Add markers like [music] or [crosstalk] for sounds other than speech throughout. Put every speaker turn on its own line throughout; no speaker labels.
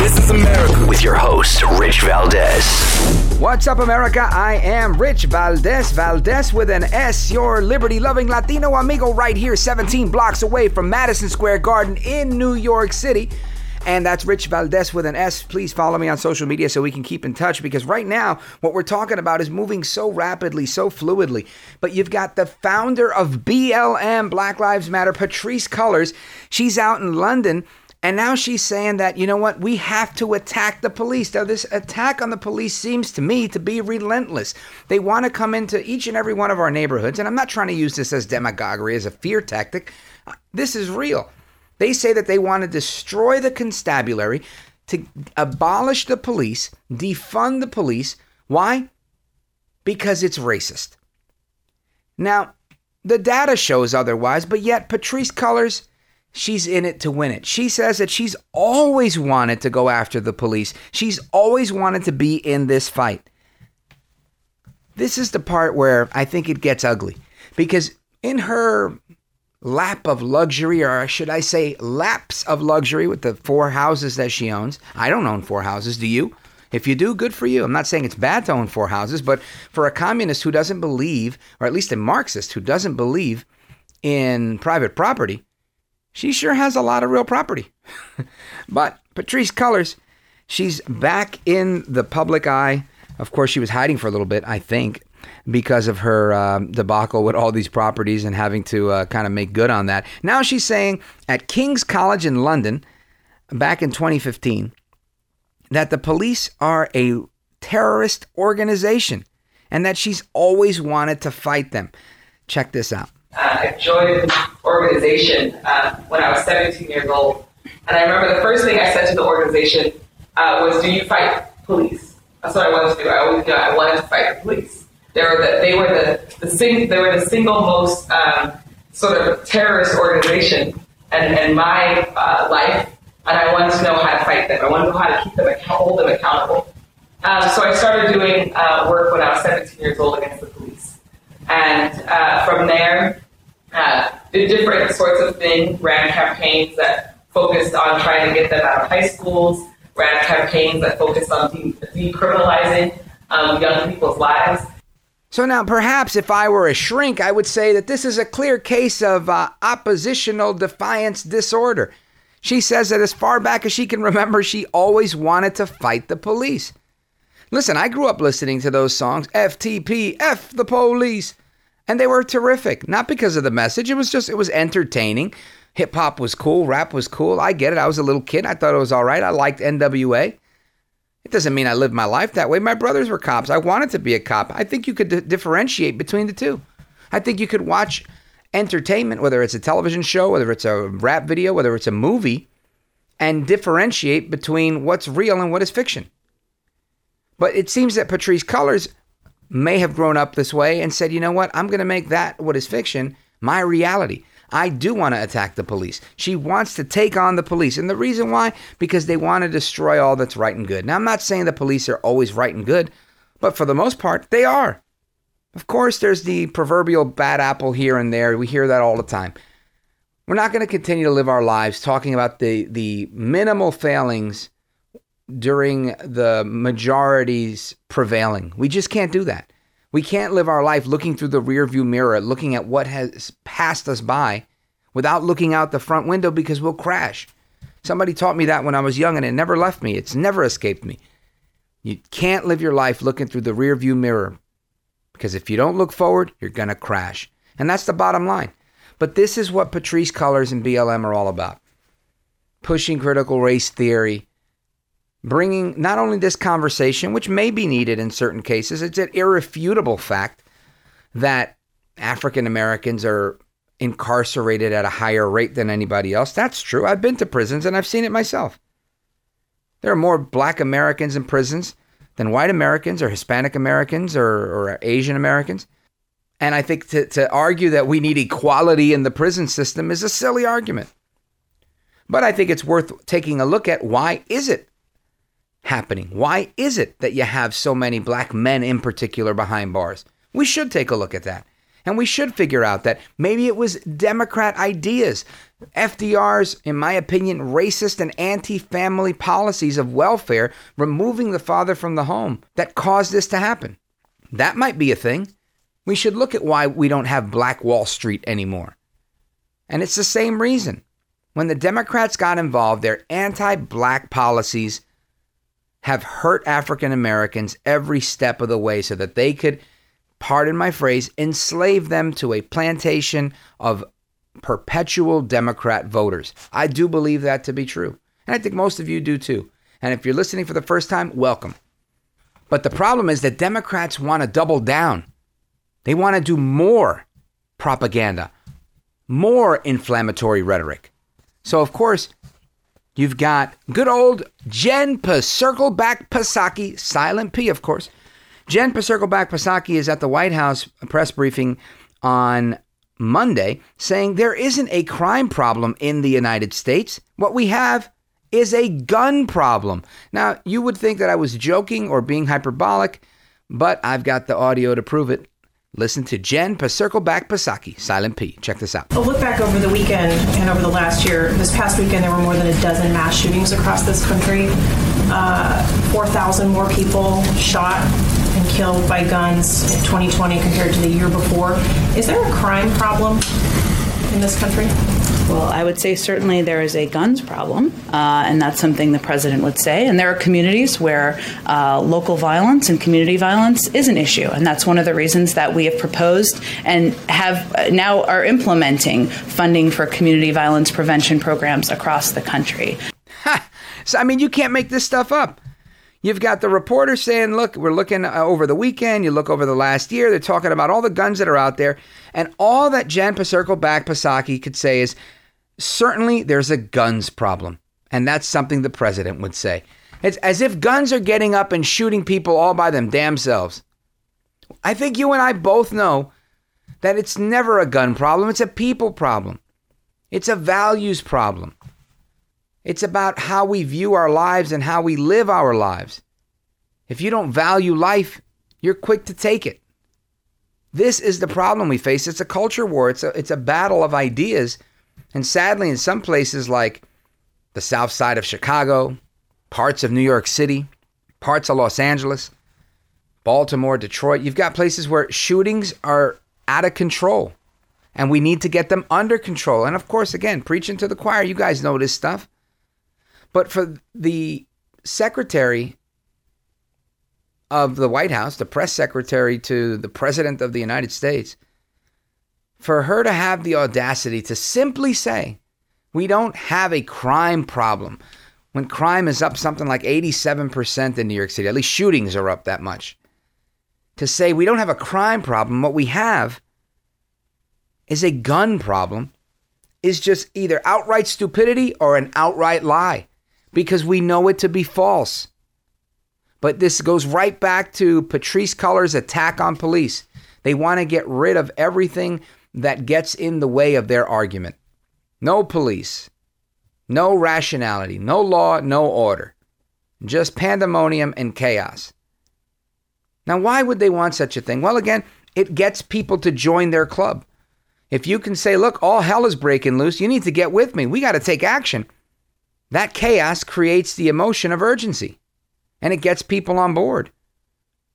This is America with your host, Rich Valdez.
What's up, America? I am Rich Valdez, Valdez with an S, your liberty loving Latino amigo, right here, 17 blocks away from Madison Square Garden in New York City. And that's Rich Valdez with an S. Please follow me on social media so we can keep in touch because right now, what we're talking about is moving so rapidly, so fluidly. But you've got the founder of BLM, Black Lives Matter, Patrisse Cullors. She's out in London. And now she's saying that, you know what, we have to attack the police. Now, this attack on the police seems to me to be relentless. They want to come into each and every one of our neighborhoods. And I'm not trying to use this as demagoguery, as a fear tactic. Uh, this is real. They say that they want to destroy the constabulary, to abolish the police, defund the police. Why? Because it's racist. Now, the data shows otherwise, but yet Patrisse Cullors She's in it to win it. She says that she's always wanted to go after the police. She's always wanted to be in this fight. This is the part where I think it gets ugly because in her lap of luxury, or should I say laps of luxury with the four houses that she owns, I don't own four houses. Do you? If you do, good for you. I'm not saying it's bad to own four houses, but for a communist who doesn't believe, or at least a Marxist who doesn't believe in private property, she sure has a lot of real property. [laughs] but Patrisse Cullors, she's back in the public eye. Of course, she was hiding for a little bit, I think, because of her um, debacle with all these properties and having to uh, kind of make good on that. Now she's saying at King's College in London, back in 2015, that the police are a terrorist organization and that she's always wanted to fight them. Check this out.
Uh, I joined organization uh, when I was 17 years old. And I remember the first thing I said to the organization uh, was, Do you fight police? That's what I wanted to do. I always know, I wanted to fight the police. They were the, they were the, the, sing, they were the single most um, sort of terrorist organization in, in my uh, life. And I wanted to know how to fight them. I wanted to know how to keep them, hold them accountable. Um, so I started doing uh, work when I was 17 years old against the police. And uh, from there, uh, different sorts of things, ran campaigns that focused on trying to get them out of high schools, ran campaigns that focused on de- decriminalizing um, young people's lives.
So now, perhaps if I were a shrink, I would say that this is a clear case of uh, oppositional defiance disorder. She says that as far back as she can remember, she always wanted to fight the police. Listen, I grew up listening to those songs FTP, F the police. And they were terrific. Not because of the message, it was just, it was entertaining. Hip hop was cool, rap was cool. I get it. I was a little kid. I thought it was all right. I liked NWA. It doesn't mean I lived my life that way. My brothers were cops. I wanted to be a cop. I think you could d- differentiate between the two. I think you could watch entertainment, whether it's a television show, whether it's a rap video, whether it's a movie, and differentiate between what's real and what is fiction. But it seems that Patrisse Cullors may have grown up this way and said, you know what, I'm going to make that what is fiction my reality. I do want to attack the police. She wants to take on the police. And the reason why? Because they want to destroy all that's right and good. Now, I'm not saying the police are always right and good, but for the most part, they are. Of course, there's the proverbial bad apple here and there. We hear that all the time. We're not going to continue to live our lives talking about the, the minimal failings during the majority's prevailing. We just can't do that. We can't live our life looking through the rearview mirror, looking at what has passed us by without looking out the front window because we'll crash. Somebody taught me that when I was young and it never left me. It's never escaped me. You can't live your life looking through the rearview mirror Because if you don't look forward, you're going to crash. And that's the bottom line. But this is what Patrisse Cullors and BLM are all about pushing critical race theory, bringing not only this conversation, which may be needed in certain cases, it's an irrefutable fact that African Americans are incarcerated at a higher rate than anybody else. That's true. I've been to prisons and I've seen it myself. There are more black Americans in prisons than white Americans or Hispanic Americans or, or Asian Americans. And I think to, to argue that we need equality in the prison system is a silly argument. But I think it's worth taking a look at why is it happening? Why is it that you have so many black men in particular behind bars? We should take a look at that. And we should figure out that maybe it was Democrat ideas, FDR's, in my opinion, racist and anti family policies of welfare, removing the father from the home, that caused this to happen. That might be a thing. We should look at why we don't have Black Wall Street anymore. And it's the same reason. When the Democrats got involved, their anti black policies have hurt African Americans every step of the way so that they could pardon my phrase, enslave them to a plantation of perpetual Democrat voters. I do believe that to be true. And I think most of you do too. And if you're listening for the first time, welcome. But the problem is that Democrats want to double down. They want to do more propaganda, more inflammatory rhetoric. So, of course, you've got good old Jen Circleback Psaki, Silent P, of course, Jen Circleback Psaki is at the White House press briefing on Monday saying there isn't a crime problem in the United States. What we have is a gun problem. Now, you would think that I was joking or being hyperbolic, but I've got the audio to prove it. Listen to Jen Circleback Pasaki, Silent P. Check this out.
A look back over the weekend and over the last year. This past weekend, there were more than a dozen mass shootings across this country. Uh, 4,000 more people shot and killed by guns in 2020 compared to the year before. Is there a crime problem in this country?
Well, I would say certainly there is a guns problem, uh, and that's something the president would say. And there are communities where uh, local violence and community violence is an issue, and that's one of the reasons that we have proposed and have uh, now are implementing funding for community violence prevention programs across the country.
Ha! So, I mean, you can't make this stuff up. You've got the reporter saying, look, we're looking uh, over the weekend. You look over the last year. They're talking about all the guns that are out there. And all that Jan Jen back Pasaki could say is certainly there's a guns problem. And that's something the president would say. It's as if guns are getting up and shooting people all by them damn selves. I think you and I both know that it's never a gun problem, it's a people problem. It's a values problem. It's about how we view our lives and how we live our lives. If you don't value life, you're quick to take it. This is the problem we face. It's a culture war. It's a, it's a battle of ideas. And sadly, in some places like the south side of Chicago, parts of New York City, parts of Los Angeles, Baltimore, Detroit, you've got places where shootings are out of control. And we need to get them under control. And of course, again, preaching to the choir, you guys know this stuff. But for the secretary of the White House, the press secretary to the president of the United States, for her to have the audacity to simply say, we don't have a crime problem. When crime is up something like 87% in New York City, at least shootings are up that much. To say we don't have a crime problem, what we have is a gun problem, is just either outright stupidity or an outright lie because we know it to be false. But this goes right back to Patrisse Cullors' attack on police. They want to get rid of everything that gets in the way of their argument. No police, no rationality, no law, no order, just pandemonium and chaos. Now, why would they want such a thing? Well, again, it gets people to join their club. If you can say, look, all hell is breaking loose, you need to get with me. We got to take action. That chaos creates the emotion of urgency and it gets people on board.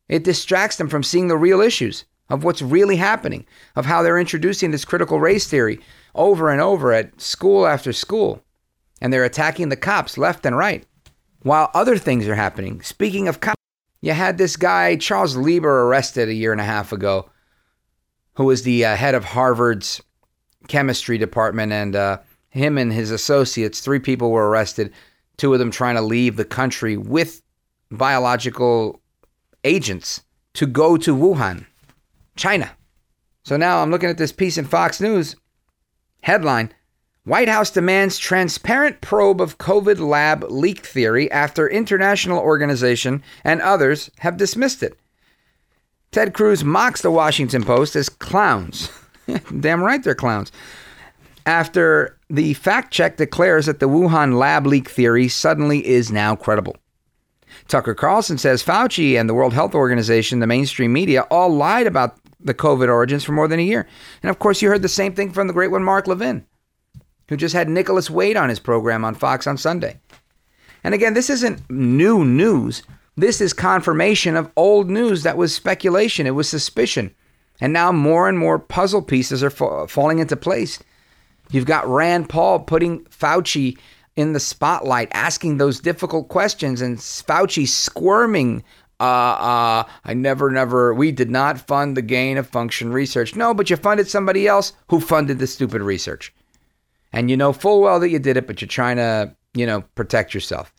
It distracts them from seeing the real issues of what's really happening, of how they're introducing this critical race theory over and over at school after school. And they're attacking the cops left and right while other things are happening. Speaking of cops, You had this guy, Charles Lieber, arrested a year and a half ago, who was the uh, head of Harvard's chemistry department. And uh, him and his associates, three people were arrested, two of them trying to leave the country with biological agents to go to Wuhan, China. So now I'm looking at this piece in Fox News. Headline White House demands transparent probe of COVID lab leak theory after international organization and others have dismissed it. Ted Cruz mocks the Washington Post as clowns. [laughs] Damn right they're clowns. After the fact check declares that the Wuhan lab leak theory suddenly is now credible. Tucker Carlson says Fauci and the World Health Organization, the mainstream media, all lied about the COVID origins for more than a year. And of course, you heard the same thing from the great one, Mark Levin, who just had Nicholas Wade on his program on Fox on Sunday. And again, this isn't new news. This is confirmation of old news that was speculation, it was suspicion. And now more and more puzzle pieces are fa- falling into place. You've got Rand Paul putting Fauci in the spotlight, asking those difficult questions, and Fauci squirming. Uh, uh, I never, never, we did not fund the gain of function research. No, but you funded somebody else who funded the stupid research. And you know full well that you did it, but you're trying to, you know, protect yourself,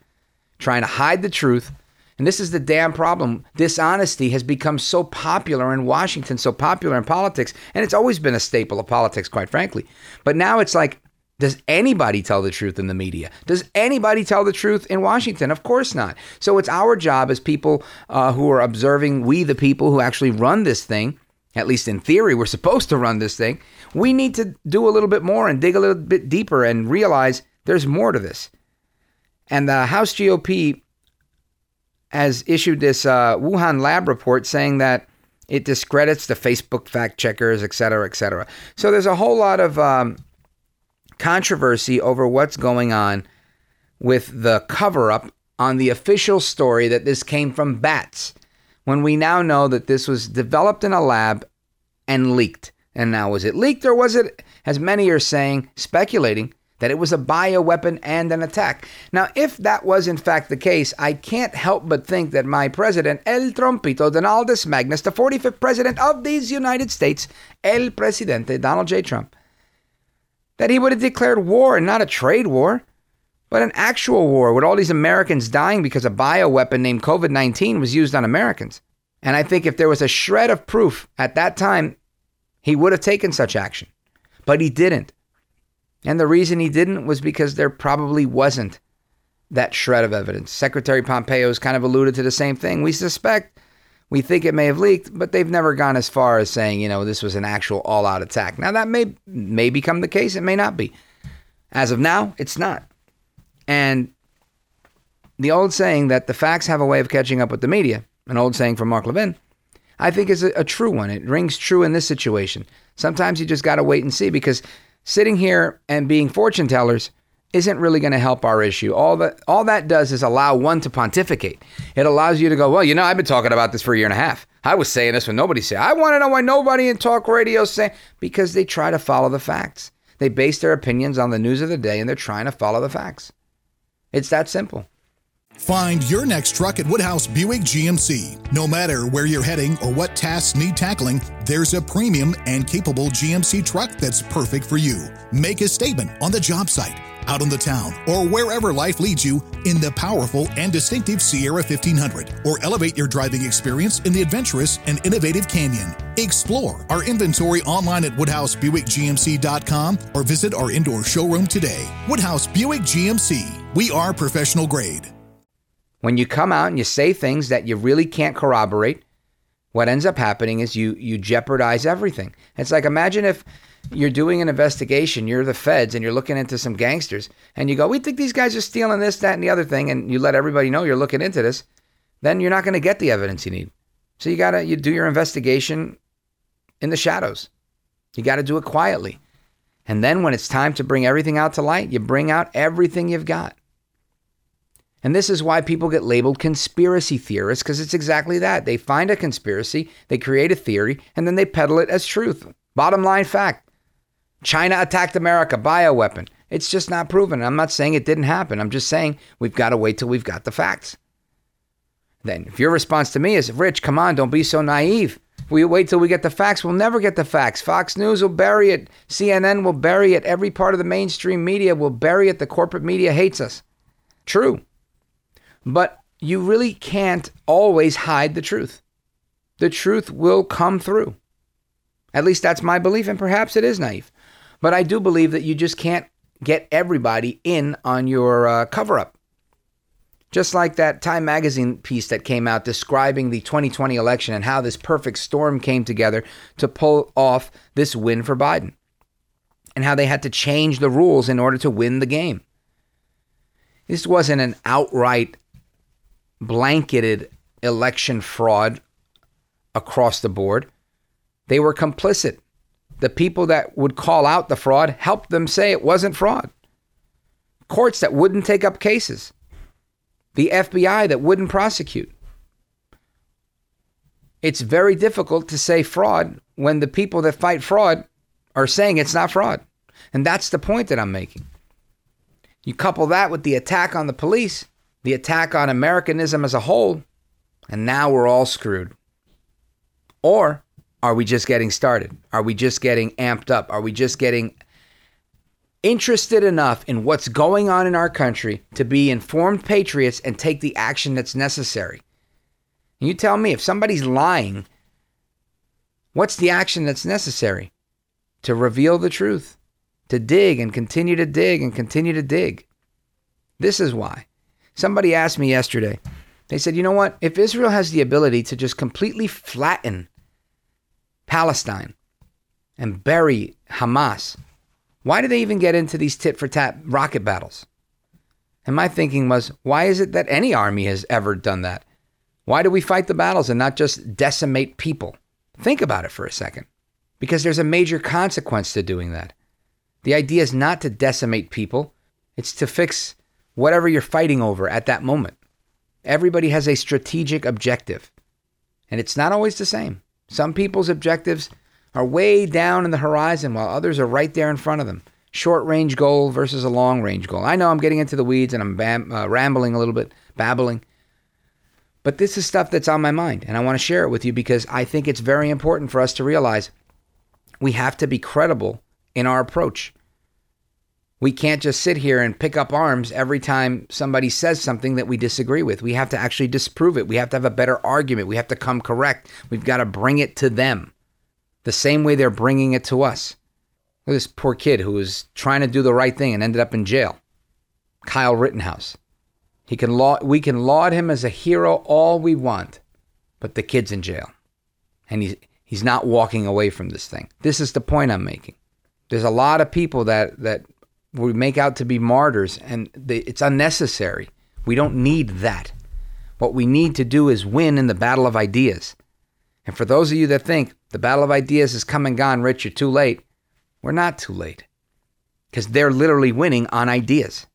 trying to hide the truth. And this is the damn problem. Dishonesty has become so popular in Washington, so popular in politics, and it's always been a staple of politics, quite frankly. But now it's like does anybody tell the truth in the media? Does anybody tell the truth in Washington? Of course not. So it's our job as people uh, who are observing, we the people who actually run this thing, at least in theory, we're supposed to run this thing. We need to do a little bit more and dig a little bit deeper and realize there's more to this. And the House GOP has issued this uh, Wuhan lab report saying that it discredits the Facebook fact checkers, et cetera, et cetera. So there's a whole lot of. Um, controversy over what's going on with the cover up on the official story that this came from bats, when we now know that this was developed in a lab and leaked. And now, was it leaked or was it, as many are saying, speculating, that it was a bioweapon and an attack? Now, if that was in fact the case, I can't help but think that my president, El Trompito Donaldus Magnus, the 45th president of these United States, El Presidente Donald J. Trump, that he would have declared war and not a trade war, but an actual war with all these Americans dying because a bioweapon named COVID 19 was used on Americans. And I think if there was a shred of proof at that time, he would have taken such action. But he didn't. And the reason he didn't was because there probably wasn't that shred of evidence. Secretary Pompeo has kind of alluded to the same thing. We suspect we think it may have leaked, but they've never gone as far as saying, you know, this was an actual all-out attack. Now that may may become the case, it may not be. As of now, it's not. And the old saying that the facts have a way of catching up with the media, an old saying from Mark Levin, I think is a, a true one. It rings true in this situation. Sometimes you just got to wait and see because sitting here and being fortune tellers isn't really going to help our issue. All that all that does is allow one to pontificate. It allows you to go, well, you know, I've been talking about this for a year and a half. I was saying this when nobody said. I want to know why nobody in talk radio say because they try to follow the facts. They base their opinions on the news of the day and they're trying to follow the facts. It's that simple.
Find your next truck at Woodhouse Buick GMC. No matter where you're heading or what tasks need tackling, there's a premium and capable GMC truck that's perfect for you. Make a statement on the job site out on the town, or wherever life leads you in the powerful and distinctive Sierra 1500, or elevate your driving experience in the adventurous and innovative Canyon. Explore our inventory online at WoodhouseBuickGMC.com or visit our indoor showroom today. Woodhouse Buick GMC. We are professional grade.
When you come out and you say things that you really can't corroborate, what ends up happening is you you jeopardize everything. It's like imagine if you're doing an investigation, you're the feds, and you're looking into some gangsters, and you go, We think these guys are stealing this, that, and the other thing, and you let everybody know you're looking into this, then you're not going to get the evidence you need. So you got to you do your investigation in the shadows. You got to do it quietly. And then when it's time to bring everything out to light, you bring out everything you've got. And this is why people get labeled conspiracy theorists, because it's exactly that. They find a conspiracy, they create a theory, and then they peddle it as truth. Bottom line fact China attacked America, bioweapon. It's just not proven. I'm not saying it didn't happen. I'm just saying we've got to wait till we've got the facts. Then, if your response to me is, Rich, come on, don't be so naive. We wait till we get the facts. We'll never get the facts. Fox News will bury it. CNN will bury it. Every part of the mainstream media will bury it. The corporate media hates us. True. But you really can't always hide the truth. The truth will come through. At least that's my belief, and perhaps it is naive. But I do believe that you just can't get everybody in on your uh, cover up. Just like that Time magazine piece that came out describing the 2020 election and how this perfect storm came together to pull off this win for Biden, and how they had to change the rules in order to win the game. This wasn't an outright blanketed election fraud across the board. They were complicit. The people that would call out the fraud helped them say it wasn't fraud. Courts that wouldn't take up cases. The FBI that wouldn't prosecute. It's very difficult to say fraud when the people that fight fraud are saying it's not fraud. And that's the point that I'm making. You couple that with the attack on the police, the attack on Americanism as a whole, and now we're all screwed. Or are we just getting started? Are we just getting amped up? Are we just getting interested enough in what's going on in our country to be informed patriots and take the action that's necessary? And you tell me if somebody's lying, what's the action that's necessary? To reveal the truth, to dig and continue to dig and continue to dig. This is why. Somebody asked me yesterday, they said, you know what? If Israel has the ability to just completely flatten Palestine and bury Hamas, why do they even get into these tit for tat rocket battles? And my thinking was, why is it that any army has ever done that? Why do we fight the battles and not just decimate people? Think about it for a second. Because there's a major consequence to doing that. The idea is not to decimate people, it's to fix whatever you're fighting over at that moment. Everybody has a strategic objective, and it's not always the same. Some people's objectives are way down in the horizon while others are right there in front of them. Short range goal versus a long range goal. I know I'm getting into the weeds and I'm bam- uh, rambling a little bit, babbling. But this is stuff that's on my mind, and I want to share it with you because I think it's very important for us to realize we have to be credible in our approach. We can't just sit here and pick up arms every time somebody says something that we disagree with. We have to actually disprove it. We have to have a better argument. We have to come correct. We've got to bring it to them the same way they're bringing it to us. Look at this poor kid who was trying to do the right thing and ended up in jail. Kyle Rittenhouse. He can laud, we can laud him as a hero all we want, but the kid's in jail. And he's, he's not walking away from this thing. This is the point I'm making. There's a lot of people that, that we make out to be martyrs, and they, it's unnecessary. We don't need that. What we need to do is win in the battle of ideas. And for those of you that think the battle of ideas is come and gone, Rich, you're too late, we're not too late. Because they're literally winning on ideas.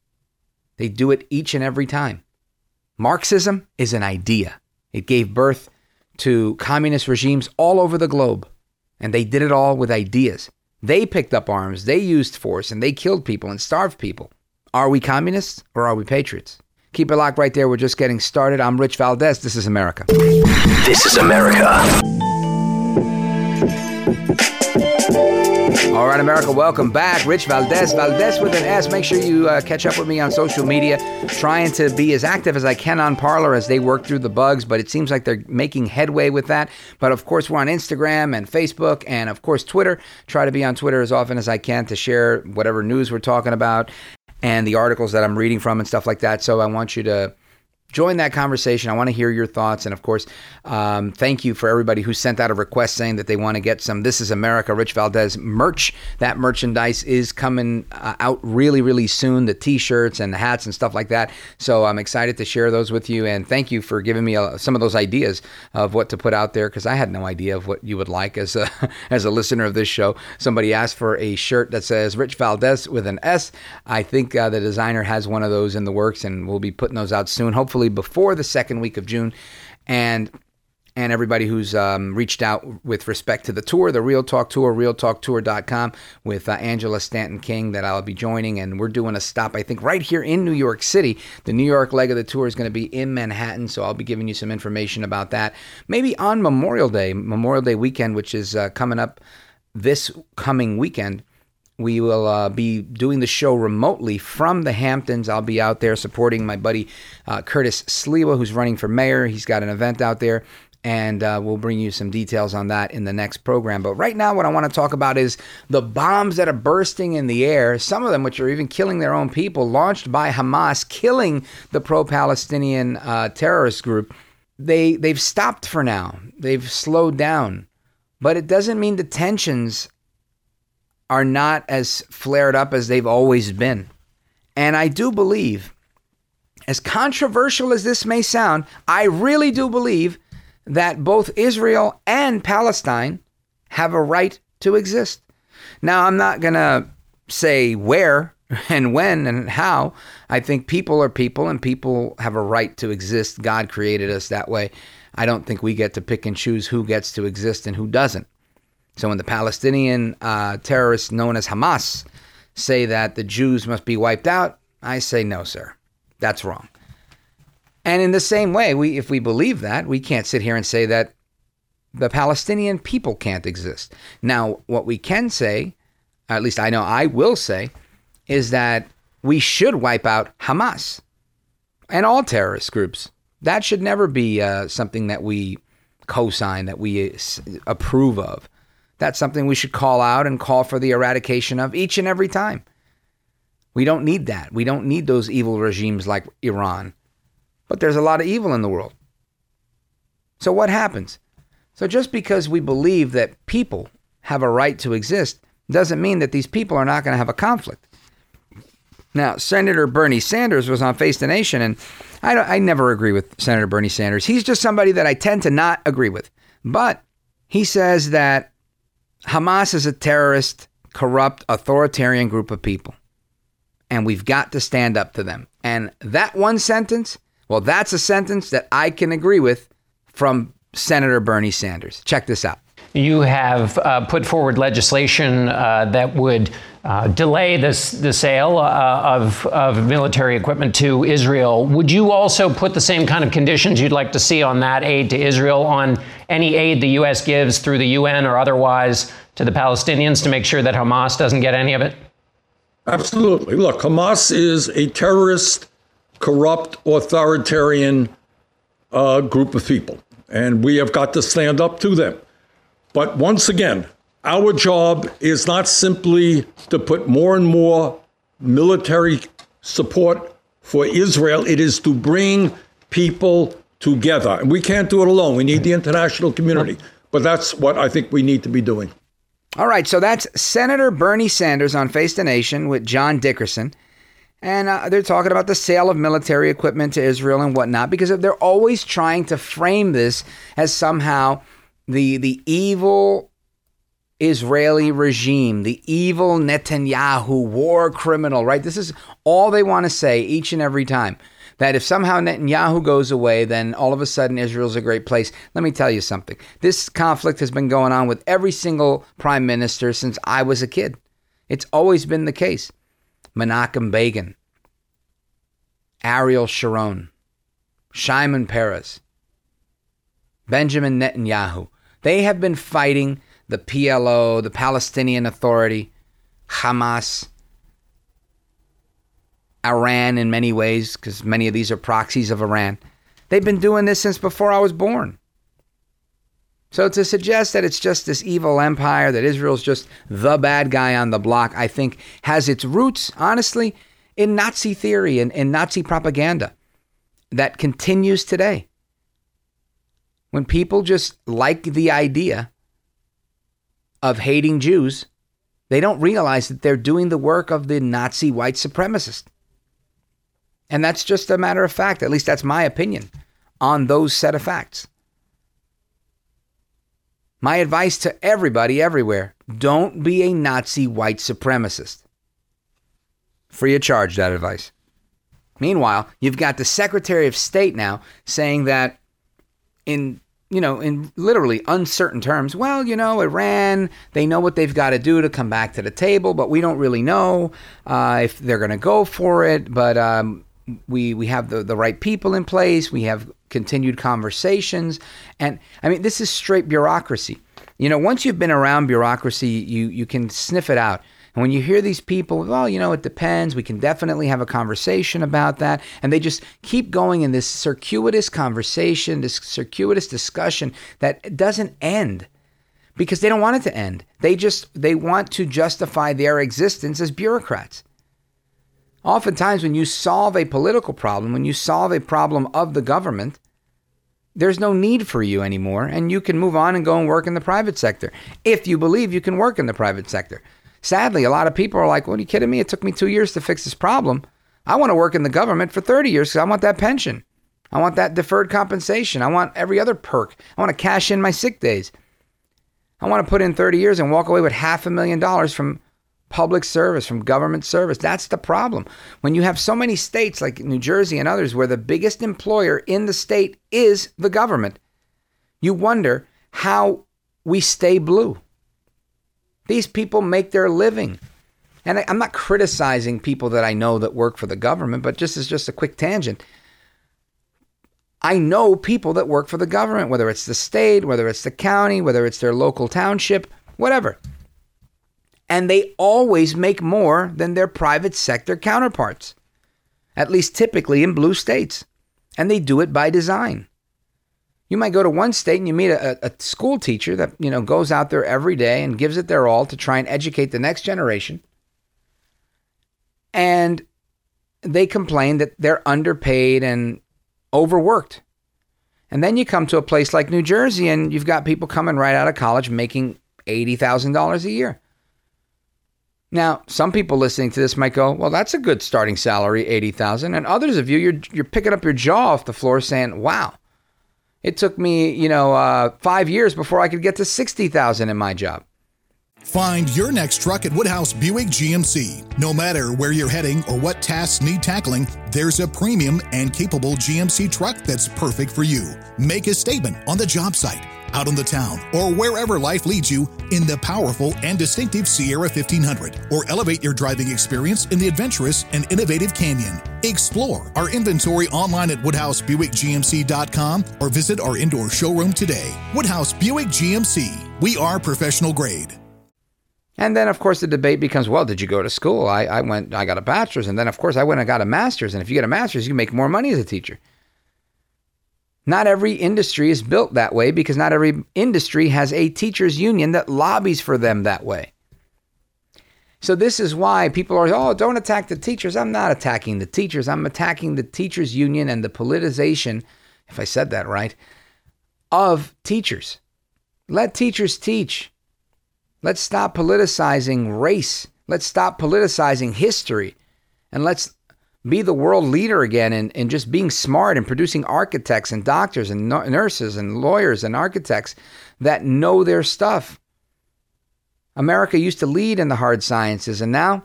They do it each and every time. Marxism is an idea. It gave birth to communist regimes all over the globe, and they did it all with ideas. They picked up arms, they used force, and they killed people and starved people. Are we communists or are we patriots? Keep it locked right there. We're just getting started. I'm Rich Valdez. This is America.
This is America.
All right, America, welcome back. Rich Valdez, Valdez with an S. Make sure you uh, catch up with me on social media. Trying to be as active as I can on Parler as they work through the bugs, but it seems like they're making headway with that. But of course, we're on Instagram and Facebook and, of course, Twitter. Try to be on Twitter as often as I can to share whatever news we're talking about and the articles that I'm reading from and stuff like that. So I want you to join that conversation. I want to hear your thoughts. And of course, um, thank you for everybody who sent out a request saying that they want to get some This is America Rich Valdez merch. That merchandise is coming uh, out really, really soon the t shirts and the hats and stuff like that. So I'm excited to share those with you. And thank you for giving me uh, some of those ideas of what to put out there because I had no idea of what you would like as a, [laughs] as a listener of this show. Somebody asked for a shirt that says Rich Valdez with an S. I think uh, the designer has one of those in the works and we'll be putting those out soon. Hopefully, hopefully before the second week of June. And and everybody who's um, reached out with respect to the tour, the Real Talk Tour, realtalktour.com with uh, Angela Stanton King that I'll be joining. And we're doing a stop, I think, right here in New York City. The New York leg of the tour is going to be in Manhattan. So I'll be giving you some information about that. Maybe on Memorial Day, Memorial Day weekend, which is uh, coming up this coming weekend. We will uh, be doing the show remotely from the Hamptons. I'll be out there supporting my buddy uh, Curtis Sliwa, who's running for mayor. He's got an event out there and uh, we'll bring you some details on that in the next program. But right now, what I want to talk about is the bombs that are bursting in the air, some of them which are even killing their own people, launched by Hamas, killing the pro Palestinian uh, terrorist group. They, they've stopped for now, they've slowed down, but it doesn't mean the tensions are not as flared up as they've always been. And I do believe, as controversial as this may sound, I really do believe that both Israel and Palestine have a right to exist. Now, I'm not going to say where [laughs] and when and how. I think people are people and people have a right to exist. God created us that way. I don't think we get to pick and choose who gets to exist and who doesn't. So when the Palestinian uh, terrorists known as Hamas say that the Jews must be wiped out, I say no, sir. That's wrong. And in the same way, we if we believe that, we can't sit here and say that the Palestinian people can't exist. Now, what we can say, at least I know I will say, is that we should wipe out Hamas and all terrorist groups. That should never be uh, something that we co-sign, that we uh, approve of. That's something we should call out and call for the eradication of each and every time. We don't need that. We don't need those evil regimes like Iran. But there's a lot of evil in the world. So what happens? So just because we believe that people have a right to exist doesn't mean that these people are not going to have a conflict. Now, Senator Bernie Sanders was on Face the Nation, and I, I never agree with Senator Bernie Sanders. He's just somebody that I tend to not agree with. But he says that Hamas is a terrorist, corrupt, authoritarian group of people, and we've got to stand up to them. And that one sentence well, that's a sentence that I can agree with from Senator Bernie Sanders. Check this out.
You have uh, put forward legislation uh, that would uh, delay this, the sale uh, of, of military equipment to Israel. Would you also put the same kind of conditions you'd like to see on that aid to Israel, on any aid the U.S. gives through the UN or otherwise to the Palestinians to make sure that Hamas doesn't get any of it?
Absolutely. Look, Hamas is a terrorist corrupt, authoritarian uh, group of people. And we have got to stand up to them. But once again, our job is not simply to put more and more military support for Israel, it is to bring people together. And we can't do it alone. We need the international community. But that's what I think we need to be doing.
All right, so that's Senator Bernie Sanders on Face the Nation with John Dickerson. And uh, they're talking about the sale of military equipment to Israel and whatnot because they're always trying to frame this as somehow the the evil Israeli regime, the evil Netanyahu war criminal, right? This is all they want to say each and every time. That if somehow Netanyahu goes away, then all of a sudden Israel's a great place. Let me tell you something. This conflict has been going on with every single prime minister since I was a kid. It's always been the case. Menachem Begin, Ariel Sharon, Shimon Peres, Benjamin Netanyahu. They have been fighting the PLO, the Palestinian Authority, Hamas, Iran in many ways, because many of these are proxies of Iran. They've been doing this since before I was born. So to suggest that it's just this evil empire, that Israel's just the bad guy on the block, I think has its roots, honestly, in Nazi theory and, and Nazi propaganda that continues today. When people just like the idea of hating Jews, they don't realize that they're doing the work of the Nazi white supremacist. And that's just a matter of fact. At least that's my opinion on those set of facts. My advice to everybody everywhere don't be a Nazi white supremacist. Free of charge, that advice. Meanwhile, you've got the Secretary of State now saying that in you know, in literally uncertain terms, well, you know, Iran, they know what they've got to do to come back to the table, but we don't really know uh, if they're going to go for it. But um, we we have the, the right people in place. We have continued conversations. And I mean, this is straight bureaucracy. You know, once you've been around bureaucracy, you, you can sniff it out. And when you hear these people, well, you know, it depends. We can definitely have a conversation about that. And they just keep going in this circuitous conversation, this circuitous discussion that doesn't end because they don't want it to end. They just they want to justify their existence as bureaucrats. Oftentimes when you solve a political problem, when you solve a problem of the government, there's no need for you anymore and you can move on and go and work in the private sector if you believe you can work in the private sector. Sadly, a lot of people are like, what are you kidding me? It took me two years to fix this problem. I want to work in the government for 30 years because I want that pension. I want that deferred compensation. I want every other perk. I want to cash in my sick days. I want to put in 30 years and walk away with half a million dollars from public service, from government service. That's the problem. When you have so many states like New Jersey and others where the biggest employer in the state is the government, you wonder how we stay blue. These people make their living. And I, am not criticizing people that I know that work for the government, but just as just a quick tangent. I know people that work for the government, whether it's the state, whether it's the county, whether it's their local township, whatever. And they always make more than their private sector counterparts, at least typically in blue states. And they do it by design. You might go to one state and you meet a, a, school teacher that you know goes out there every day and gives it their all to try and educate the next generation. And they complain that they're underpaid and overworked. And then you come to a place like New Jersey and you've got people coming right out of college making $80,000 a year. Now, some people listening to this might go, "Well, that's a good starting salary, 80,000." And others of you you're you're picking up your jaw off the floor saying, "Wow, it took me, you know, uh, five years before I could get to 60,000 in my job.
Find your next truck at Woodhouse Buick GMC. No matter where you're heading or what tasks need tackling, there's a premium and capable GMC truck that's perfect for you. Make a statement on the job site out on the town, or wherever life leads you in the powerful and distinctive Sierra 1500, or elevate your driving experience in the adventurous and innovative Canyon. Explore our inventory online at WoodhouseBuickGMC.com or visit our indoor showroom today. Woodhouse Buick GMC. We are professional grade.
And then, of course, the debate becomes well, did you go to school? I, I went, I got a bachelor's. And then, of course, I went and got a master's. And if you get a master's, you make more money as a teacher. Not every industry is built that way because not every industry has a teachers union that lobbies for them that way. So this is why people are, oh, don't attack the teachers. I'm not attacking the teachers. I'm attacking the teachers union and the politicization, if I said that right, of teachers. Let teachers teach. Let's stop politicizing race. Let's stop politicizing history. And let's be the world leader again in, in just being smart and producing architects and doctors and nurses and lawyers and architects that know their stuff. America used to lead in the hard sciences, and now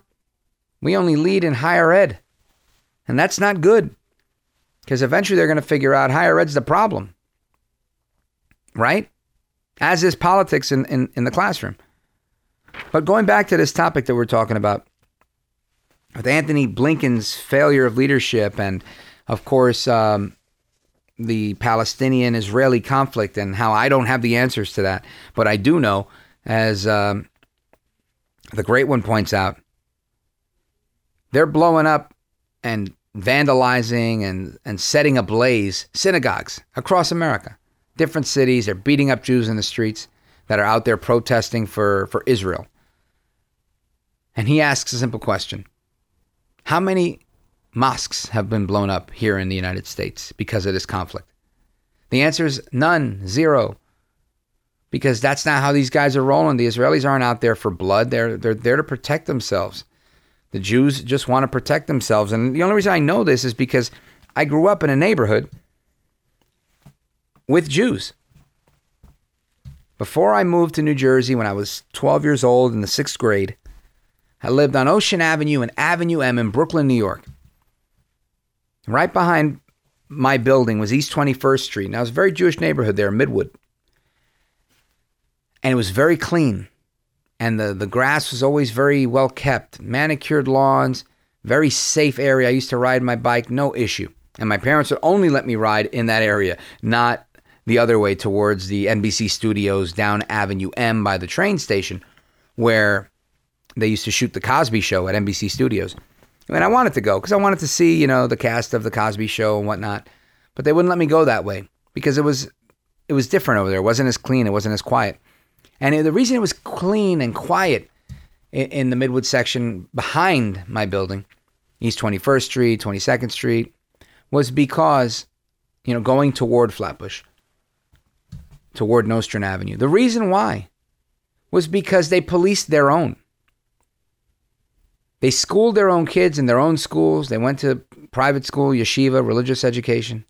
we only lead in higher ed. And that's not good because eventually they're going to figure out higher ed's the problem, right? As is politics in, in, in the classroom. But going back to this topic that we're talking about, with Anthony Blinken's failure of leadership and, of course, um, the Palestinian Israeli conflict and how I don't have the answers to that. But I do know, as um, the great one points out, they're blowing up and vandalizing and, and setting ablaze synagogues across America. Different cities, they're beating up Jews in the streets that are out there protesting for, for Israel. And he asks a simple question how many mosques have been blown up here in the United States because of this conflict? The answer is none, zero. Because that's not how these guys are rolling. The Israelis aren't out there for blood. They're they're there to protect themselves. The Jews just want to protect themselves. And the only reason I know this is because I grew up in a neighborhood with Jews. Before I moved to New Jersey when I was 12 years old in the sixth grade, I lived on Ocean Avenue and Avenue M in Brooklyn, New York. Right behind my building was East 21st Street. Now, it was a very Jewish neighborhood there, Midwood. And it was very clean. And the, the grass was always very well kept, manicured lawns, very safe area. I used to ride my bike, no issue. And my parents would only let me ride in that area, not the other way towards the NBC studios down Avenue M by the train station, where they used to shoot the Cosby Show at NBC Studios. And I wanted to go because I wanted to see, you know, the cast of the Cosby Show and whatnot. But they wouldn't let me go that way because it was it was different over there. It wasn't as clean. It wasn't as quiet. And the reason it was clean and quiet in, in the Midwood section behind my building, East 21st Street, 22nd Street, was because, you know, going toward Flatbush, toward Nostrand Avenue. The reason why was because they policed their own. They schooled their own kids in their own schools. They went to private school, yeshiva, religious education.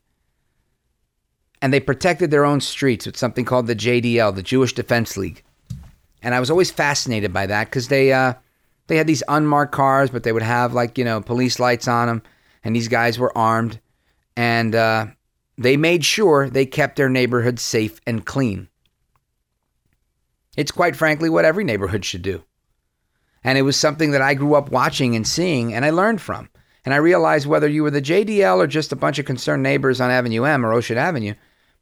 And they protected their own streets with something called the JDL, the Jewish Defense League. And I was always fascinated by that because they uh, they had these unmarked cars, but they would have like you know police lights on them, and these guys were armed, and uh, they made sure they kept their neighborhood safe and clean. It's quite frankly what every neighborhood should do. And it was something that I grew up watching and seeing and I learned from. And I realized whether you were the JDL or just a bunch of concerned neighbors on Avenue M or Ocean Avenue,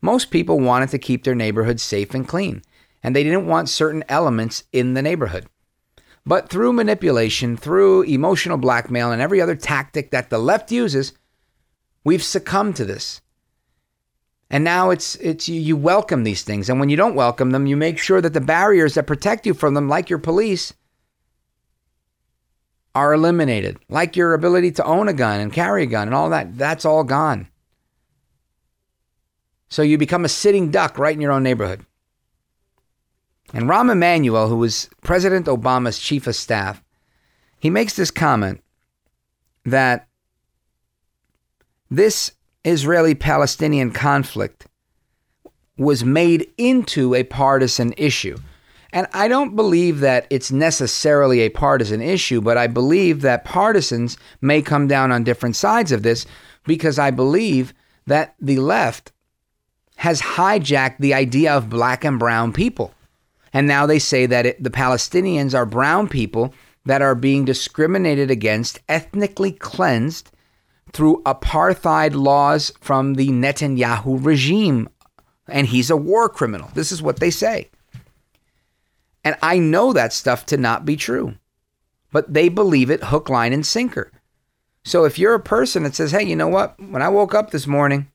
most people wanted to keep their neighborhood safe and clean. And they didn't want certain elements in the neighborhood. But through manipulation, through emotional blackmail, and every other tactic that the left uses, we've succumbed to this. And now it's it's you, you welcome these things, and when you don't welcome them, you make sure that the barriers that protect you from them, like your police, are eliminated, like your ability to own a gun and carry a gun and all that. That's all gone. So you become a sitting duck right in your own neighborhood. And Rahm Emanuel, who was President Obama's chief of staff, he makes this comment that this Israeli Palestinian conflict was made into a partisan issue. And I don't believe that it's necessarily a partisan issue, but I believe that partisans may come down on different sides of this because I believe that the left has hijacked the idea of black and brown people. And now they say that it, the Palestinians are brown people that are being discriminated against, ethnically cleansed through apartheid laws from the Netanyahu regime. And he's a war criminal. This is what they say. And I know that stuff to not be true, but they believe it hook, line, and sinker. So if you're a person that says, hey, you know what? When I woke up this morning,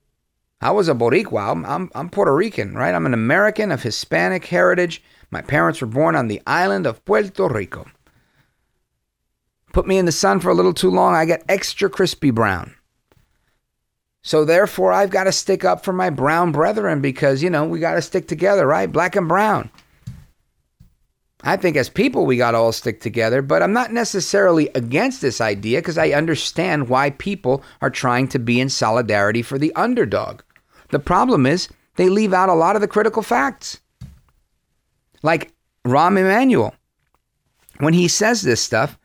I was a Boricua. I'm, I'm, I'm Puerto Rican, right? I'm an American of Hispanic heritage. My parents were born on the island of Puerto Rico. Put me in the sun for a little too long, I get extra crispy brown. So therefore, I've got to stick up for my brown brethren because, you know, we got to stick together, right? Black and brown. I think as people, we got to all stick together, but I'm not necessarily against this idea because I understand why people are trying to be in solidarity for the underdog. The problem is they leave out a lot of the critical facts. Like Rahm Emanuel, when he says this stuff,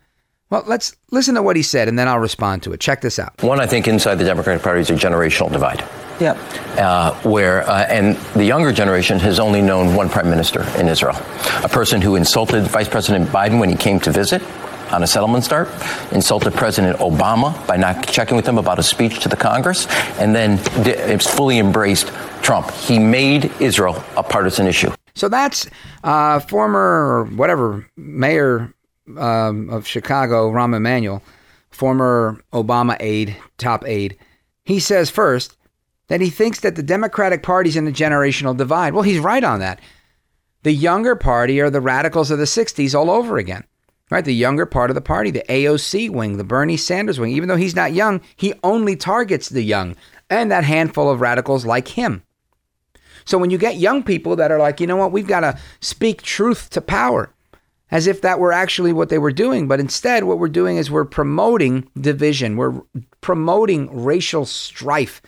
well, let's listen to what he said and then I'll respond to it. Check this out.
One, I think inside the Democratic Party is a generational divide.
Yeah.
Uh, where, uh, and the younger generation has only known one prime minister in Israel, a person who insulted Vice President Biden when he came to visit on a settlement start, insulted President Obama by not checking with him about a speech to the Congress, and then it's fully embraced Trump. He made Israel a partisan issue.
So that's uh, former, whatever, mayor um, of Chicago, Rahm Emanuel, former Obama aide, top aide, he says first that he thinks that the Democratic Party's in a generational divide. Well, he's right on that. The younger party are the radicals of the 60s all over again. Right? The younger part of the party, the AOC wing, the Bernie Sanders wing, even though he's not young, he only targets the young and that handful of radicals like him. So when you get young people that are like, you know what, we've got to speak truth to power, as if that were actually what they were doing. But instead, what we're doing is we're promoting division, we're promoting racial strife,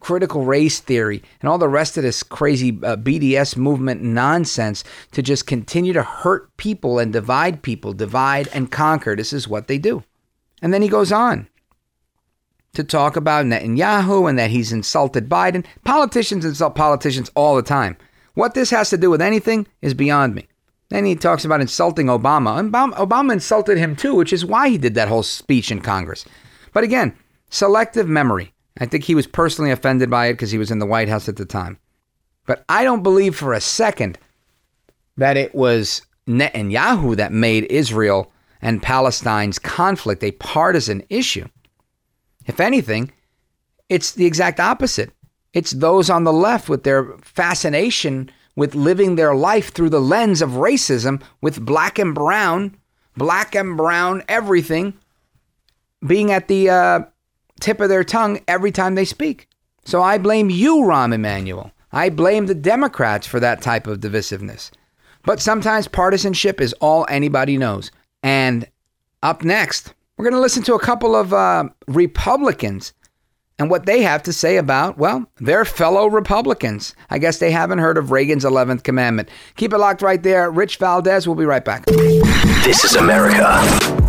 critical race theory, and all the rest of this crazy uh, BDS movement nonsense to just continue to hurt people and divide people, divide and conquer. This is what they do. And then he goes on. to talk about Netanyahu and that he's insulted Biden. Politicians insult politicians all the time. What this has to do with anything is beyond me. Then he talks about insulting Obama. Obama. Obama insulted him too, which is why he did that whole speech in Congress. But again, selective memory. I think he was personally offended by it because he was in the White House at the time. But I don't believe for a second that it was Netanyahu that made Israel and Palestine's conflict a partisan issue. If anything, it's the exact opposite. It's those on the left with their fascination with living their life through the lens of racism with black and brown, black and brown everything being at the uh, tip of their tongue every time they speak. So I blame you, Rahm Emanuel. I blame the Democrats for that type of divisiveness. But sometimes partisanship is all anybody knows. And up next, we're going to listen to a couple of uh, Republicans and what they have to say about, well, their fellow Republicans. I guess they haven't heard of Reagan's 11th commandment. Keep it locked right there. Rich Valdez, we'll be right back.
This is America.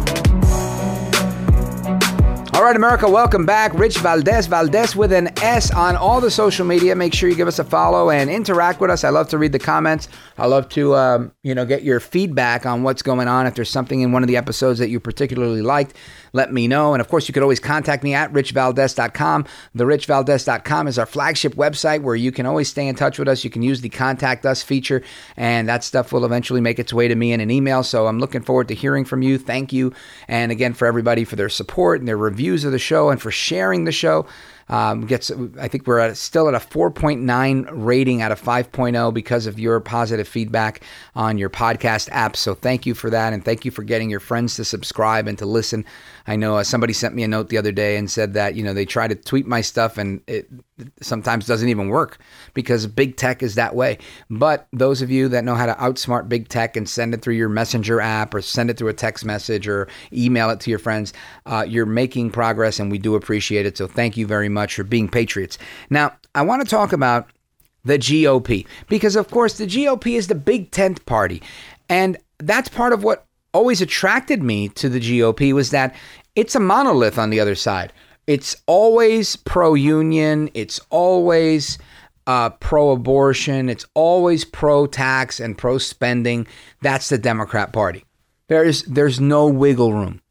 All right, America, welcome back. Rich Valdez, Valdez with an S on all the social media. Make sure you give us a follow and interact with us. I love to read the comments. I love to, um, you know, get your feedback on what's going on. If there's something in one of the episodes that you particularly liked, let me know. And of course, you could always contact me at richvaldez.com. The richvaldez.com is our flagship website where you can always stay in touch with us. You can use the contact us feature, and that stuff will eventually make its way to me in an email. So I'm looking forward to hearing from you. Thank you. And again, for everybody for their support and their reviews of the show and for sharing the show. Um, gets, I think we're at, still at a 4.9 rating out of 5.0 because of your positive feedback on your podcast app. So thank you for that, and thank you for getting your friends to subscribe and to listen. I know uh, somebody sent me a note the other day and said that you know they try to tweet my stuff and it sometimes doesn't even work because big tech is that way. But those of you that know how to outsmart big tech and send it through your messenger app or send it through a text message or email it to your friends, uh, you're making progress and we do appreciate it. So thank you very much for being patriots. Now, I want to talk about the GOP because, of course, the GOP is the big tent party. And that's part of what always attracted me to the GOP was that it's a monolith on the other side. It's always pro union, it's always uh, pro abortion, it's always pro tax and pro spending. That's the Democrat Party. There's, there's no wiggle room.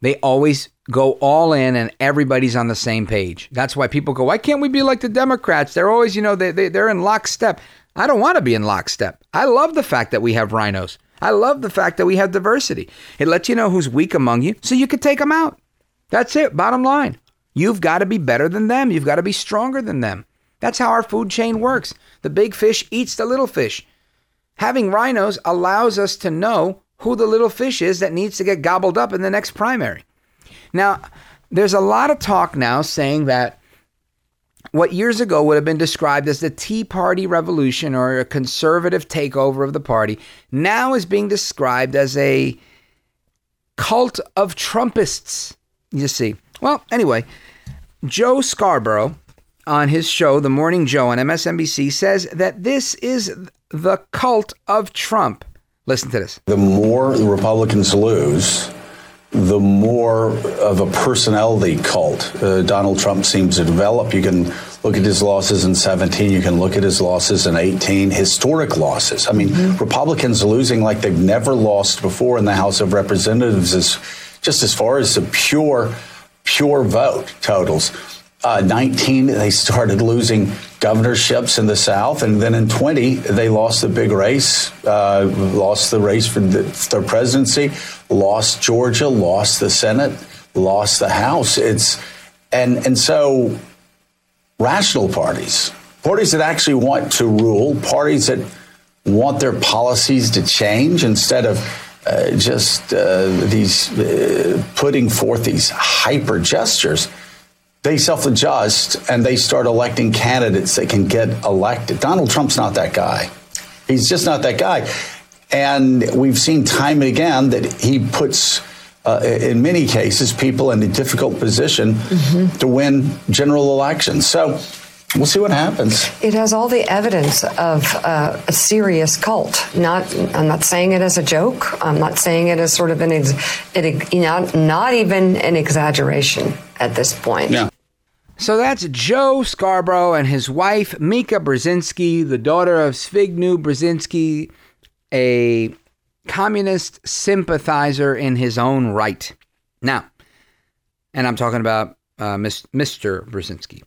They always go all in and everybody's on the same page. That's why people go, why can't we be like the Democrats? They're always, you know, they, they, they're in lockstep. I don't want to be in lockstep. I love the fact that we have RINOs. I love the fact that we have diversity. It lets you know who's weak among you so you can take them out. That's it, bottom line. You've got to be better than them. You've got to be stronger than them. That's how our food chain works. The big fish eats the little fish. Having rhinos allows us to know who the little fish is that needs to get gobbled up in the next primary. Now, there's a lot of talk now saying that what years ago would have been described as the Tea Party revolution or a conservative takeover of the party now is being described as a cult of Trumpists. You see. Well, anyway, Joe Scarborough on his show, The Morning Joe on MSNBC, says that this is the cult of Trump. Listen to this.
The more the Republicans lose, the more of a personality cult uh, Donald Trump seems to develop. You can look at his losses in 17, you can look at his losses in 18, historic losses. I mean, mm-hmm. Republicans losing like they've never lost before in the House of Representatives is just as far as the pure, pure vote totals. Uh, 19, they started losing governorships in the South, and then in 20, they lost the big race, uh, lost the race for the, their presidency, lost Georgia, lost the Senate, lost the House. It's and and so rational parties, parties that actually want to rule, parties that want their policies to change instead of uh, just uh, these uh, putting forth these hyper gestures they self adjust and they start electing candidates that can get elected. Donald Trump's not that guy. He's just not that guy. And we've seen time and again that he puts, uh, in many cases, people in a difficult position mm-hmm. to win general elections. So We'll see what happens.
It has all the evidence of uh, a serious cult. Not, I'm not saying it as a joke. I'm not saying it as sort of an, ex, it, you know, not even an exaggeration at this point.
Yeah.
So that's Joe Scarborough and his wife, Mika Brzezinski, the daughter of Zbigniew Brzezinski, a communist sympathizer in his own right. Now, and I'm talking about uh, Mr. Brzezinski.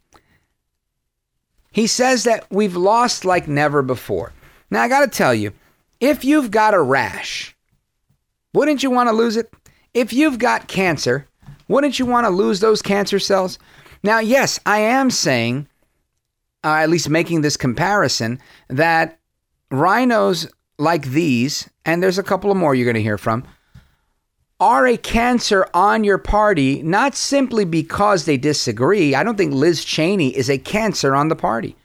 He says that we've lost like never before. Now, I got to tell you, if you've got a rash, wouldn't you want to lose it? If you've got cancer, wouldn't you want to lose those cancer cells? Now, yes, I am saying, uh, at least making this comparison, that rhinos like these, and there's a couple of more you're going to hear from, are a cancer on your party, not simply because they disagree. I don't think Liz Cheney is a cancer on the party.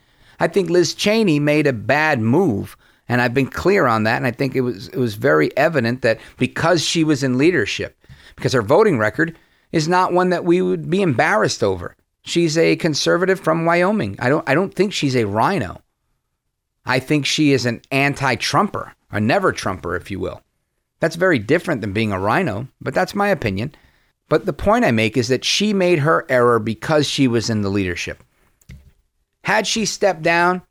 I think Liz Cheney made a bad move, and I've been clear on that. And I think it was it was very evident that because she was in leadership, because her voting record is not one that we would be embarrassed over. She's a conservative from Wyoming. I don't I don't think she's a rhino. I think she is an anti-Trumper, a never Trumper, if you will. That's very different than being a rhino, but that's my opinion. But the point I make is that she made her error because she was in the leadership. Had she stepped down,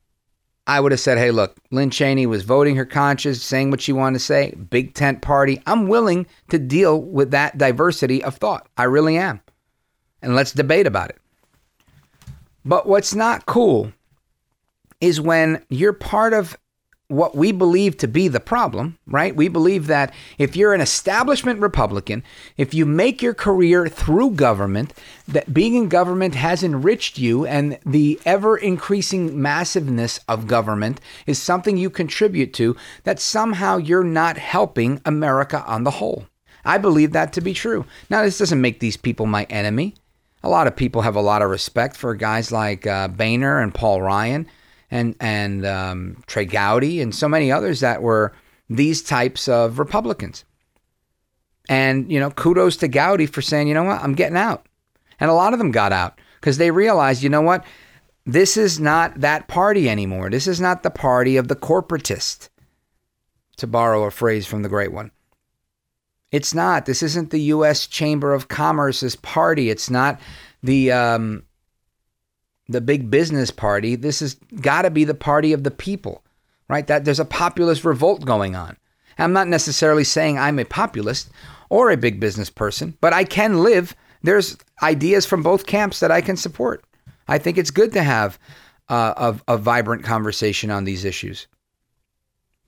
I would have said, hey, look, Lynn Cheney was voting her conscience, saying what she wanted to say, big tent party. I'm willing to deal with that diversity of thought. I really am. And let's debate about it. But what's not cool is when you're part of what we believe to be the problem, right? We believe that if you're an establishment Republican, if you make your career through government, that being in government has enriched you and the ever increasing massiveness of government is something you contribute to, that somehow you're not helping America on the whole. I believe that to be true. Now, this doesn't make these people my enemy. A lot of people have a lot of respect for guys like uh, Boehner and Paul Ryan and and um, Trey Gowdy and so many others that were these types of Republicans. And you know, kudos to Gowdy for saying, you know what, I'm getting out. And a lot of them got out because they realized, you know what, this is not that party anymore. This is not the party of the corporatist, to borrow a phrase from the great one. It's not. This isn't the U.S. Chamber of Commerce's party. It's not the um, the big business party. This has got to be the party of the people, right? That there's a populist revolt going on. I'm not necessarily saying I'm a populist or a big business person, but I can live. There's ideas from both camps that I can support. I think it's good to have uh, a, a vibrant conversation on these issues.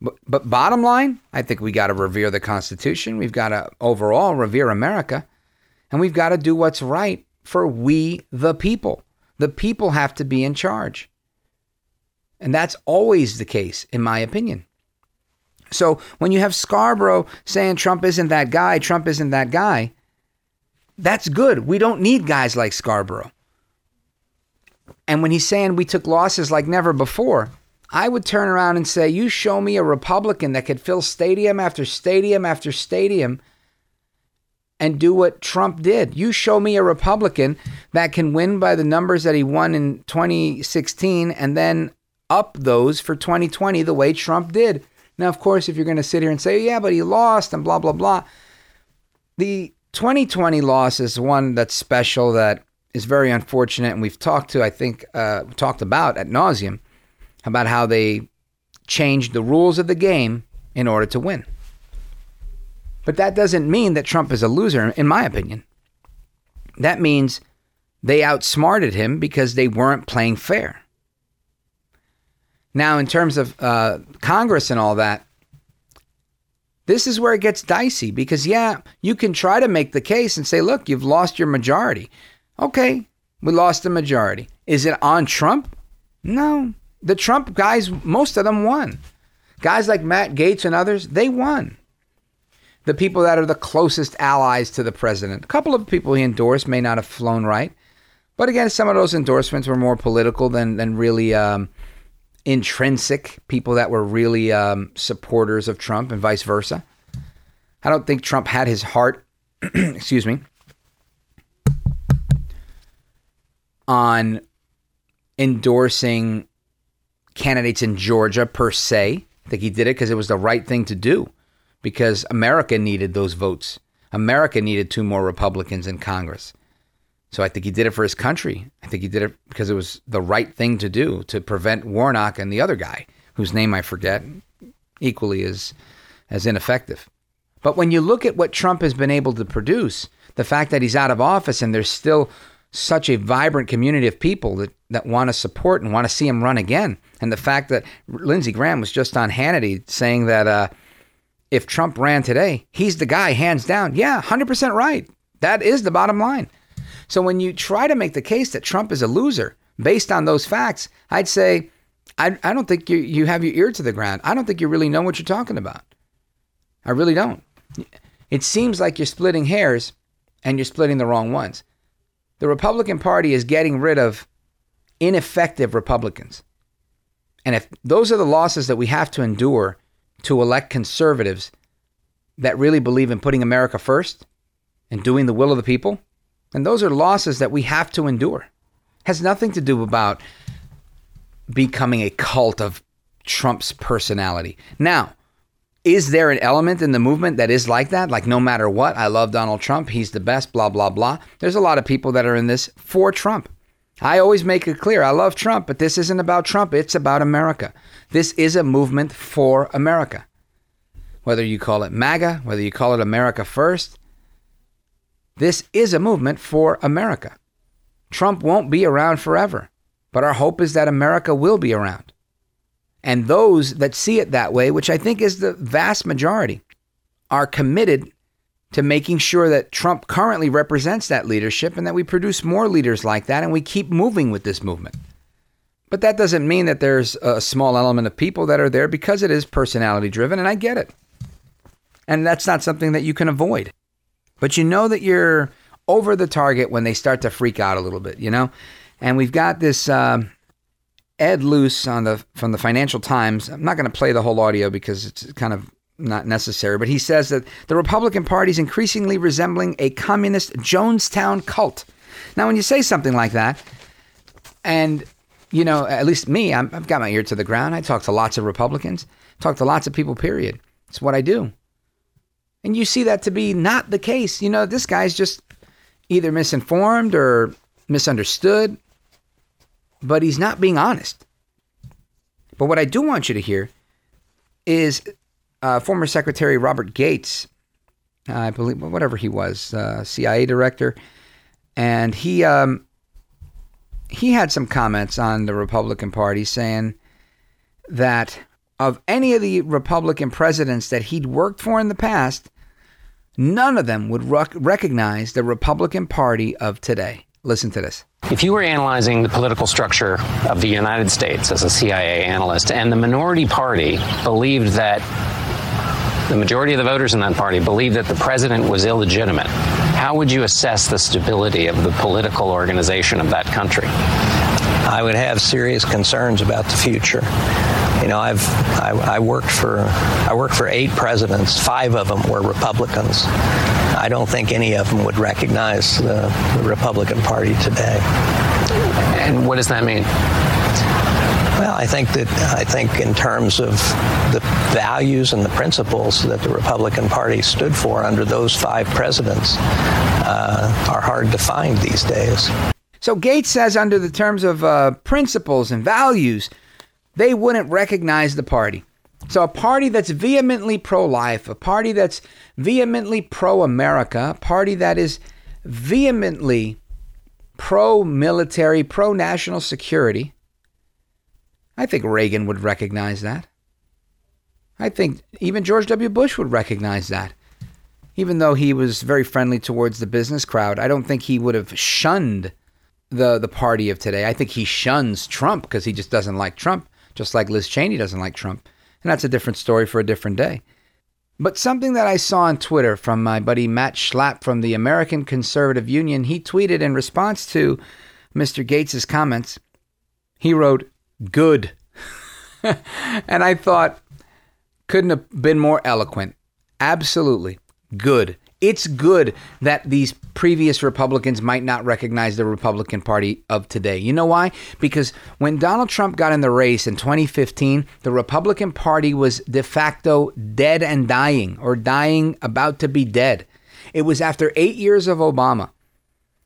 But, but bottom line, I think we got to revere the Constitution. We've got to overall revere America, and we've got to do what's right for we the people. The people have to be in charge. And that's always the case, in my opinion. So when you have Scarborough saying Trump isn't that guy, Trump isn't that guy, that's good. We don't need guys like Scarborough. And when he's saying we took losses like never before, I would turn around and say, You show me a Republican that could fill stadium after stadium after stadium and do what Trump did. You show me a Republican that can win by the numbers that he won in 2016 and then up those for 2020 the way Trump did. Now, of course, if you're going to sit here and say, yeah, but he lost and blah, blah, blah, the 2020 loss is one that's special that is very unfortunate. And we've talked to, I think, uh, talked about at nauseum about how they changed the rules of the game in order to win. But that doesn't mean that Trump is a loser, in my opinion. That means they outsmarted him because they weren't playing fair. Now, in terms of uh, Congress and all that, this is where it gets dicey because, yeah, you can try to make the case and say, look, you've lost your majority. Okay, we lost the majority. Is it on Trump? No. The Trump guys, most of them won. Guys like Matt Gaetz and others, they won the people that are the closest allies to the president. A couple of people he endorsed may not have flown right. But again, some of those endorsements were more political than, than really um, intrinsic, people that were really um, supporters of Trump and vice versa. I don't think Trump had his heart, [clears throat] excuse me, on endorsing candidates in Georgia per se. I think he did it because it was the right thing to do, because America needed those votes. America needed two more Republicans in Congress. So I think he did it for his country. I think he did it because it was the right thing to do to prevent Warnock and the other guy, whose name I forget, equally as as ineffective. But when you look at what Trump has been able to produce, the fact that he's out of office and there's still such a vibrant community of people that, that want to support and want to see him run again. And the fact that Lindsey Graham was just on Hannity saying that uh, if Trump ran today, he's the guy, hands down. Yeah, 100% right. That is the bottom line. So when you try to make the case that Trump is a loser based on those facts, I'd say, I, I don't think you, you have your ear to the ground. I don't think you really know what you're talking about. I really don't. It seems like you're splitting hairs and you're splitting the wrong ones. The Republican Party is getting rid of ineffective Republicans. And if those are the losses that we have to endure to elect conservatives that really believe in putting America first and doing the will of the people, then those are losses that we have to endure. It has nothing to do about becoming a cult of Trump's personality. Now, is there an element in the movement that is like that? Like, no matter what, I love Donald Trump. He's the best, blah, blah, blah. There's a lot of people that are in this for Trump. I always make it clear I love Trump, but this isn't about Trump. It's about America. This is a movement for America. Whether you call it MAGA, whether you call it America First, this is a movement for America. Trump won't be around forever, but our hope is that America will be around. And those that see it that way, which I think is the vast majority, are committed to making sure that Trump currently represents that leadership and that we produce more leaders like that and we keep moving with this movement. But that doesn't mean that there's a small element of people that are there because it is personality driven, and I get it. And that's not something that you can avoid. But you know that you're over the target when they start to freak out a little bit, you know? And we've got this. Uh, Ed Luce on the from the Financial Times. I'm not going to play the whole audio because it's kind of not necessary, but he says that the Republican Party is increasingly resembling a communist Jonestown cult. Now, when you say something like that, and you know, at least me, i have got my ear to the ground. I talk to lots of Republicans, talk to lots of people. Period. It's what I do, and you see that to be not the case. You know, this guy's just either misinformed or misunderstood but he's not being honest. But what I do want you to hear is uh, former Secretary Robert Gates, I believe, whatever he was, uh, CIA director, and he um, he had some comments on the Republican Party saying that of any of the Republican presidents that he'd worked for in the past, none of them would rec- recognize the Republican Party of today. Listen to this.
If you were analyzing the political structure of the United States as a CIA analyst, and the minority party believed that the majority of the voters in that party believed that the president was illegitimate, how would you assess the stability of the political organization of that country?
I would have serious concerns about the future. You know, I've I, I, worked for I worked for eight presidents. Five of them were Republicans. I don't think any of them would recognize the, the Republican Party today.
And what does that mean?
Well, I think that I think in terms of the values and the principles that the Republican Party stood for under those five presidents uh, are hard to find these days.
So Gates says, under the terms of uh, principles and values, they wouldn't recognize the party. So, a party that's vehemently pro life, a party that's vehemently pro America, a party that is vehemently pro military, pro national security, I think Reagan would recognize that. I think even George W. Bush would recognize that. Even though he was very friendly towards the business crowd, I don't think he would have shunned the, the party of today. I think he shuns Trump because he just doesn't like Trump just like Liz Cheney doesn't like Trump. And that's a different story for a different day. But something that I saw on Twitter from my buddy Matt Schlapp from the American Conservative Union, he tweeted in response to Mr. Gates' comments, he wrote, Good. [laughs] and I thought, couldn't have been more eloquent. Absolutely. Good. It's good that these previous Republicans might not recognize the Republican Party of today. You know why? Because when Donald Trump got in the race in 2015, the Republican Party was de facto dead and dying, or dying about to be dead. It was after eight years of Obama.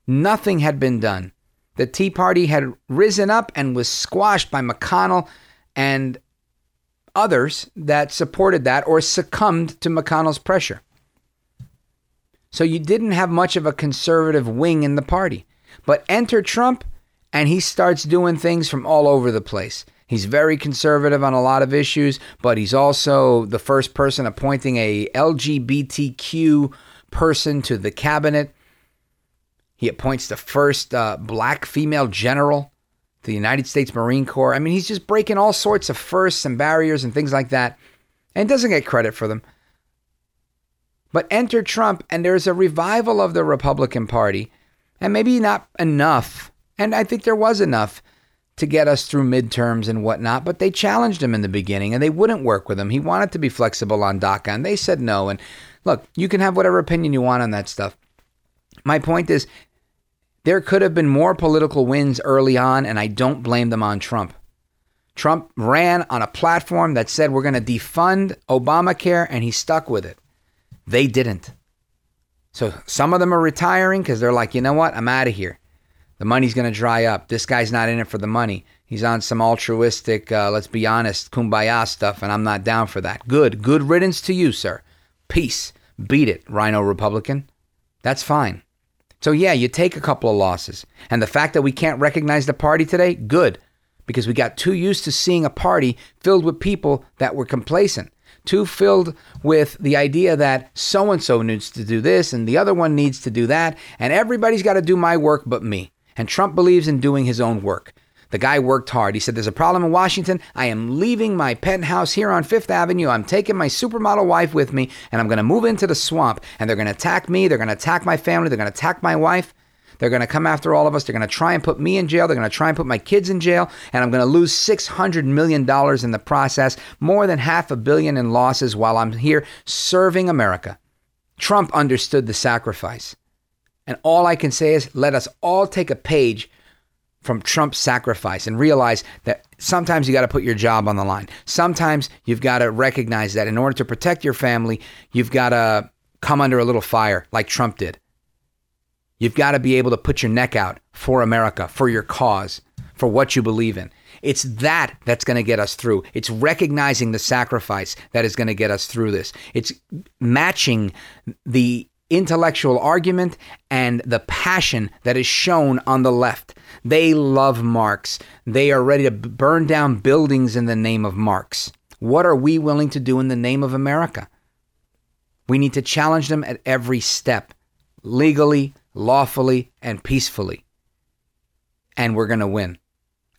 Nothing had been done. The Tea Party had risen up and was squashed by McConnell and others that supported that or succumbed to McConnell's pressure. So you didn't have much of a conservative wing in the party. But enter Trump, and he starts doing things from all over the place. He's very conservative on a lot of issues, but he's also the first person appointing a LGBTQ person to the cabinet. He appoints the first uh, black female general to the United States Marine Corps. I mean, he's just breaking all sorts of firsts and barriers and things like that, and doesn't get credit for them. But enter Trump, and there's a revival of the Republican Party, and maybe not enough. And I think there was enough to get us through midterms and whatnot, but they challenged him in the beginning and they wouldn't work with him. He wanted to be flexible on DACA, and they said no. And look, you can have whatever opinion you want on that stuff. My point is, there could have been more political wins early on, and I don't blame them on Trump. Trump ran on a platform that said we're going to defund Obamacare, and he stuck with it. They didn't. So some of them are retiring because they're like, you know what? I'm out of here. The money's going to dry up. This guy's not in it for the money. He's on some altruistic, uh, let's be honest, kumbaya stuff, and I'm not down for that. Good. Good riddance to you, sir. Peace. Beat it, Rhino Republican. That's fine. So, yeah, you take a couple of losses. And the fact that we can't recognize the party today, good. Because we got too used to seeing a party filled with people that were complacent too filled with the idea that so and so needs to do this and the other one needs to do that, and everybody's got to do my work but me. And Trump believes in doing his own work. The guy worked hard. He said, There's a problem in Washington. I am leaving my penthouse here on Fifth Avenue. I'm taking my supermodel wife with me, and I'm going to move into the swamp. And they're going to attack me. They're going to attack my family. They're going to attack my wife. They're going to come after all of us. They're going to try and put me in jail. They're going to try and put my kids in jail. And I'm going to lose $600 million in the process, more than half a billion in losses while I'm here serving America. Trump understood the sacrifice. And all I can say is let us all take a page from Trump's sacrifice and realize that sometimes you got to put your job on the line. Sometimes you've got to recognize that in order to protect your family, you've got to come under a little fire like Trump did. You've got to be able to put your neck out for America, for your cause, for what you believe in. It's that that's going to get us through. It's recognizing the sacrifice that is going to get us through this. It's matching the intellectual argument and the passion that is shown on the left. They love Marx. They are ready to burn down buildings in the name of Marx. What are we willing to do in the name of America? We need to challenge them at every step, legally, lawfully, and peacefully. And we're going to win.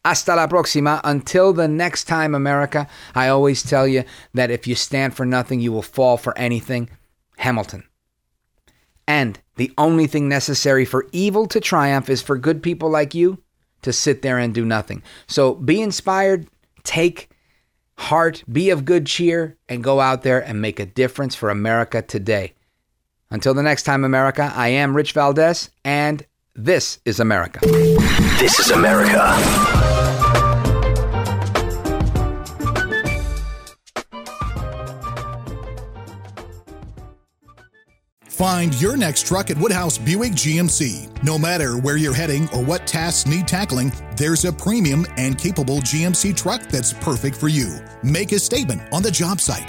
Hasta la próxima. Until the next time, America, I always tell you that if you stand for nothing, you will fall for anything. Hamilton. And the only thing necessary for evil to triumph is for good people like you to sit there and do nothing. So be inspired, take heart, be of good cheer, and go out there and make a difference for America today. Until the next time, America, I am Rich Valdez, and this is America.
This is America.
Find your next truck at Woodhouse Buick GMC. No matter where you're heading or what tasks need tackling, there's a premium and capable GMC truck that's perfect for you. Make a statement on the job site